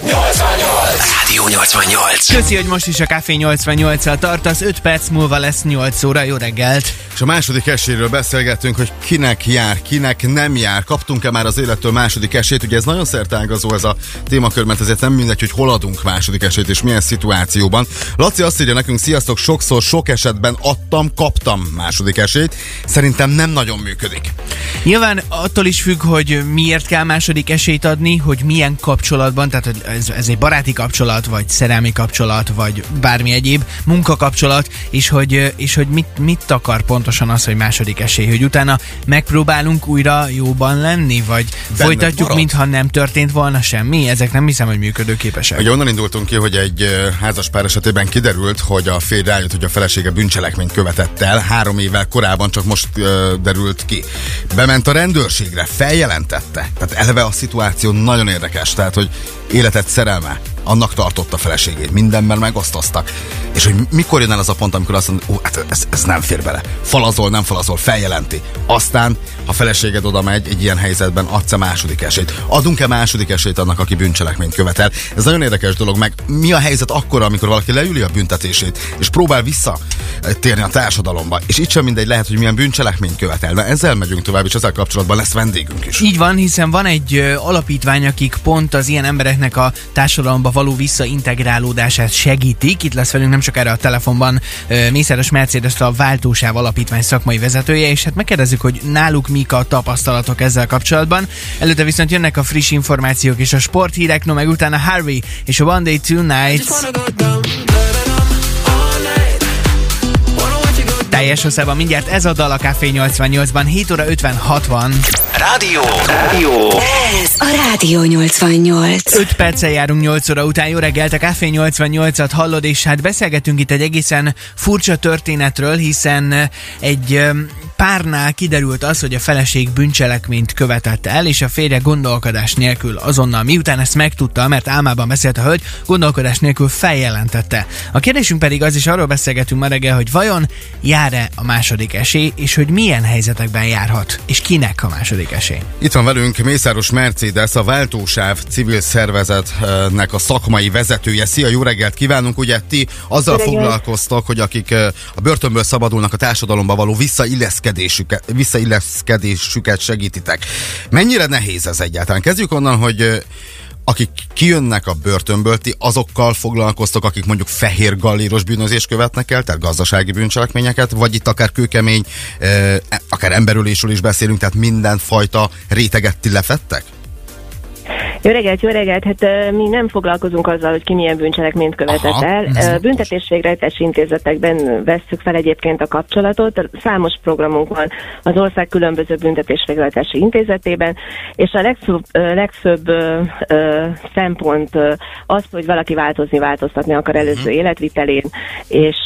No es extraño Rádió 88. Köszi, hogy most is a Café 88-al tartasz, 5 perc múlva lesz 8 óra, jó reggelt! És a második esélyről beszélgettünk, hogy kinek jár, kinek nem jár. Kaptunk-e már az élettől második esélyt? Ugye ez nagyon szertágazó ez a témakör, mert ezért nem mindegy, hogy hol adunk második esélyt és milyen szituációban. Laci azt írja nekünk, sziasztok, sokszor, sok esetben adtam, kaptam második esélyt. Szerintem nem nagyon működik. Nyilván attól is függ, hogy miért kell második esélyt adni, hogy milyen kapcsolatban, tehát ez, ez egy baráti kapcsolat, vagy szerelmi kapcsolat, vagy bármi egyéb munkakapcsolat, és hogy, és hogy mit, mit akar pontosan az, hogy második esély, hogy utána megpróbálunk újra jóban lenni, vagy Benne folytatjuk, marad. mintha nem történt volna semmi? Ezek nem hiszem, hogy működőképesek. Ugye onnan indultunk ki, hogy egy ö, házas pár esetében kiderült, hogy a férj rájött, hogy a felesége bűncselekményt követett el. Három évvel korábban csak most ö, derült ki. Bement a rendőrségre, feljelentette. Tehát eleve a szituáció nagyon érdekes. Tehát, hogy életet szerelme, annak tartotta a feleségét. Mindenben megosztoztak. És hogy mikor jön el az a pont, amikor azt mondja, ó, hát ez, ez nem fér bele. Falazol, nem falazol, feljelenti. Aztán, ha feleséged oda megy egy ilyen helyzetben, adsz-e második esélyt? Adunk-e második esélyt annak, aki bűncselekményt követel? Ez nagyon érdekes dolog, meg mi a helyzet akkor, amikor valaki leüli a büntetését, és próbál visszatérni a társadalomba, és itt sem mindegy lehet, hogy milyen bűncselekményt követel. Na ezzel megyünk tovább, és ezzel kapcsolatban lesz vendégünk is. Így van, hiszen van egy alapítvány, akik pont az ilyen embereknek a társadalomba való visszaintegrálódását segítik. Itt lesz velünk nem sokára a telefonban Mészáros Mercedes a Váltósáv Alapítvány szakmai vezetője, és hát megkérdezzük, hogy náluk mik a tapasztalatok ezzel kapcsolatban. Előtte viszont jönnek a friss információk és a sporthírek, no meg utána Harvey és a One Day Two Nights. Teljes hosszában mindjárt ez a dal a Café 88-ban, 7 óra 56 van. Rádió. Rádió. Ez a Rádió 88. 5 perccel járunk 8 óra után, jó reggelt, a Café 88-at hallod, és hát beszélgetünk itt egy egészen furcsa történetről, hiszen egy öm, párnál kiderült az, hogy a feleség bűncselekményt követett el, és a férje gondolkodás nélkül azonnal, miután ezt megtudta, mert álmában beszélt a hölgy, gondolkodás nélkül feljelentette. A kérdésünk pedig az is arról beszélgetünk ma reggel, hogy vajon jár-e a második esély, és hogy milyen helyzetekben járhat, és kinek a második esély. Itt van velünk Mészáros Mercedes, a Váltósáv civil szervezetnek a szakmai vezetője. Szia, jó reggelt kívánunk! Ugye ti azzal reggelt. foglalkoztak, hogy akik a börtönből szabadulnak a társadalomba való visszailleszkedésüket, visszailleszkedésüket segítitek. Mennyire nehéz ez egyáltalán? Kezdjük onnan, hogy akik kijönnek a börtönből, ti azokkal foglalkoztok, akik mondjuk fehér galléros bűnözést követnek el, tehát gazdasági bűncselekményeket, vagy itt akár kőkemény, ö, akár emberülésről is beszélünk, tehát mindenfajta réteget ti lefettek? Jó reggelt, jó reggelt! Hát mi nem foglalkozunk azzal, hogy ki milyen bűncselekményt követett Aha, el. Büntetésvégrehajtási intézetekben vesszük fel egyébként a kapcsolatot. Számos programunk van az ország különböző büntetésvégrehajtási intézetében, és a legfőbb, legfőbb ö, ö, szempont ö, az, hogy valaki változni, változtatni akar előző életvitelén, és,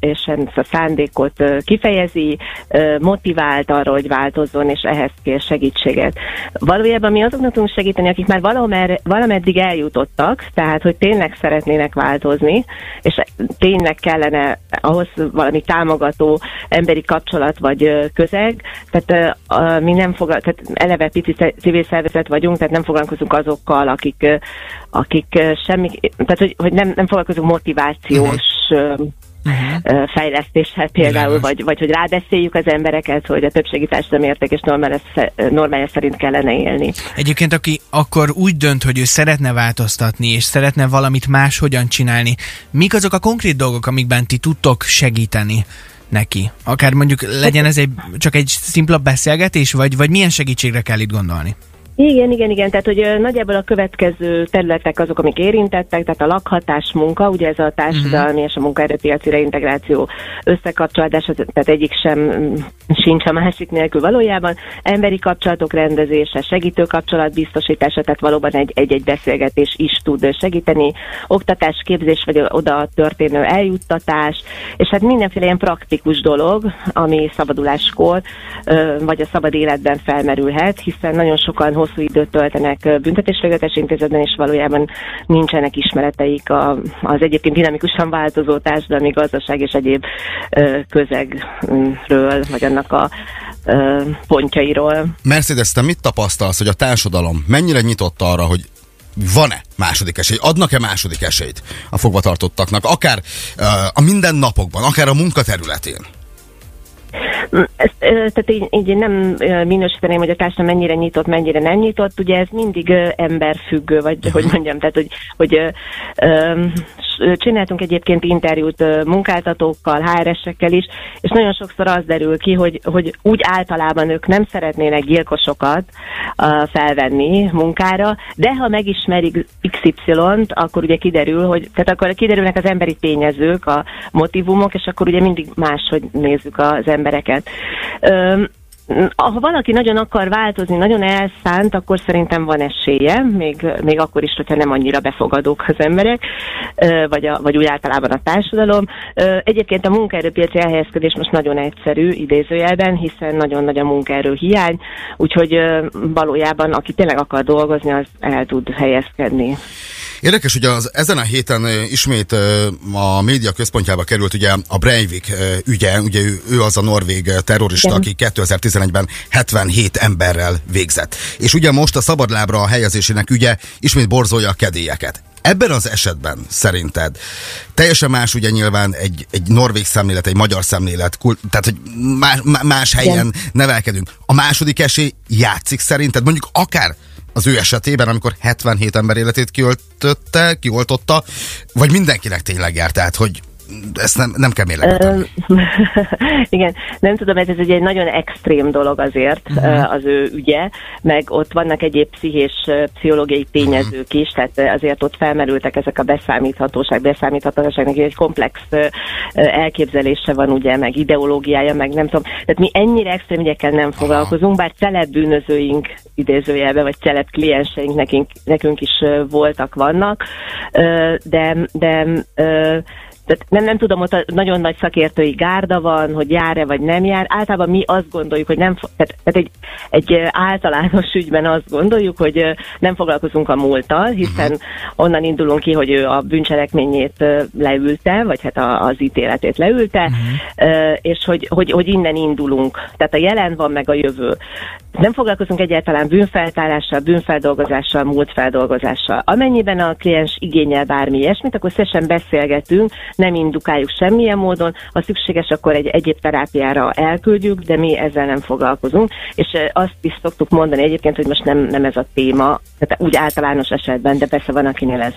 és ezt a szándékot kifejezi, motivált arra, hogy változzon, és ehhez kér segítséget. Valójában mi azoknak tudunk segíteni, akik már valamer, valameddig eljutottak, tehát hogy tényleg szeretnének változni, és tényleg kellene ahhoz valami támogató emberi kapcsolat vagy közeg, tehát mi nem foglal, tehát eleve pici civil szervezet vagyunk, tehát nem foglalkozunk azokkal, akik, akik semmi, tehát hogy, hogy nem, nem foglalkozunk motivációs uh-huh ö, fejlesztéssel például, vagy, vagy hogy rábeszéljük az embereket, hogy a többségi társadalmi érték és normája szerint kellene élni. Egyébként, aki akkor úgy dönt, hogy ő szeretne változtatni, és szeretne valamit más hogyan csinálni, mik azok a konkrét dolgok, amikben ti tudtok segíteni neki? Akár mondjuk legyen ez egy, csak egy szimpla beszélgetés, vagy, vagy milyen segítségre kell itt gondolni? Igen, igen, igen, tehát hogy nagyjából a következő területek azok, amik érintettek, tehát a lakhatás munka, ugye ez a társadalmi uh-huh. és a munkaerőpiaci reintegráció összekapcsolódása, tehát egyik sem mm, sincs a másik nélkül valójában, emberi kapcsolatok rendezése, segítő kapcsolat biztosítása, tehát valóban egy- egy-egy beszélgetés is tud segíteni, oktatás, képzés, vagy oda történő eljuttatás, és hát mindenféle ilyen praktikus dolog, ami szabaduláskor, vagy a szabad életben felmerülhet, hiszen nagyon sokan hosszú időt töltenek ö, büntetésvégrehajtási intézetben, és valójában nincsenek ismereteik a, az egyébként dinamikusan változó társadalmi, gazdaság és egyéb közegről, vagy annak a pontjairól. Mercedes, te mit tapasztalsz, hogy a társadalom mennyire nyitott arra, hogy van-e második esély? Adnak-e második esélyt a fogvatartottaknak? Akár uh, a mindennapokban, akár a munkaterületén? Ezt, tehát így, így nem minősíteném, hogy a társadalom mennyire nyitott, mennyire nem nyitott, ugye ez mindig emberfüggő, vagy hogy mondjam, tehát hogy, hogy csináltunk egyébként interjút munkáltatókkal, HR-esekkel is, és nagyon sokszor az derül ki, hogy, hogy úgy általában ők nem szeretnének gyilkosokat felvenni munkára, de ha megismerik XY-t, akkor ugye kiderül, hogy, tehát akkor kiderülnek az emberi tényezők, a motivumok, és akkor ugye mindig máshogy nézzük az embereket. Um, ha valaki nagyon akar változni, nagyon elszánt, akkor szerintem van esélye, még, még akkor is, hogyha nem annyira befogadók az emberek, vagy, a, vagy úgy általában a társadalom. Egyébként a munkaerőpiaci elhelyezkedés most nagyon egyszerű idézőjelben, hiszen nagyon nagy a munkaerő hiány, úgyhogy valójában aki tényleg akar dolgozni, az el tud helyezkedni. Érdekes, hogy az, ezen a héten ismét a média központjába került ugye a Breivik ügye, ugye ő, ő az a norvég terrorista, Igen. aki 2011-ben 77 emberrel végzett. És ugye most a szabadlábra a helyezésének ügye ismét borzolja a kedélyeket. Ebben az esetben szerinted teljesen más ugye nyilván egy, egy norvég szemlélet, egy magyar szemlélet, tehát hogy más, más helyen Igen. nevelkedünk. A második esély játszik szerinted, mondjuk akár az ő esetében, amikor 77 ember életét kioltotta, kioltotta, vagy mindenkinek tényleg jár, tehát hogy ezt nem, nem kell mérlegelni. Igen, nem tudom, ez, ez egy nagyon extrém dolog azért uh-huh. az ő ügye, meg ott vannak egyéb pszichés, pszichológiai tényezők uh-huh. is, tehát azért ott felmerültek ezek a beszámíthatóság, beszámíthatóságnak egy komplex elképzelése van, ugye, meg ideológiája, meg nem tudom. Tehát mi ennyire extrém ügyekkel nem foglalkozunk, bár celeb bűnözőink idézőjelben, vagy celeb klienseink nekünk, nekünk is voltak, vannak, de, de tehát nem, nem tudom, ott nagyon nagy szakértői gárda van, hogy jár-e vagy nem jár. Általában mi azt gondoljuk, hogy nem, tehát, tehát egy, egy általános ügyben azt gondoljuk, hogy nem foglalkozunk a múlttal, hiszen onnan indulunk ki, hogy ő a bűncselekményét leülte, vagy hát a, az ítéletét leülte, uh-huh. és hogy, hogy, hogy innen indulunk. Tehát a jelen van meg a jövő. Nem foglalkozunk egyáltalán bűnfeltárással, bűnfeldolgozással, múltfeldolgozással. Amennyiben a kliens igényel bármi ilyesmit, akkor szesen beszélgetünk, nem indukáljuk semmilyen módon, ha szükséges, akkor egy egyéb terápiára elküldjük, de mi ezzel nem foglalkozunk, és azt is szoktuk mondani egyébként, hogy most nem, nem ez a téma, tehát úgy általános esetben, de persze van, akinél ez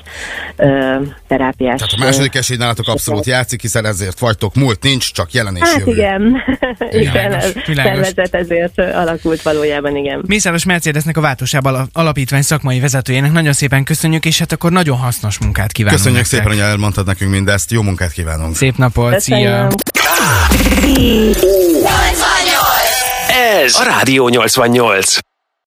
ö, terápiás. Tehát a második esély nálatok abszolút játszik, hiszen ezért vagytok, múlt nincs, csak jelen és hát jövő. igen, igen, ez szervezet ezért alakult valójában, igen. Mészáros Mercedesnek a Váltósább Alapítvány szakmai vezetőjének nagyon szépen köszönjük, és hát akkor nagyon hasznos munkát kívánunk. Köszönjük nektek. szépen, hogy elmondtad nekünk mindezt, jó munkát kívánunk! Szép napot, szia! Ez a Rádió 88.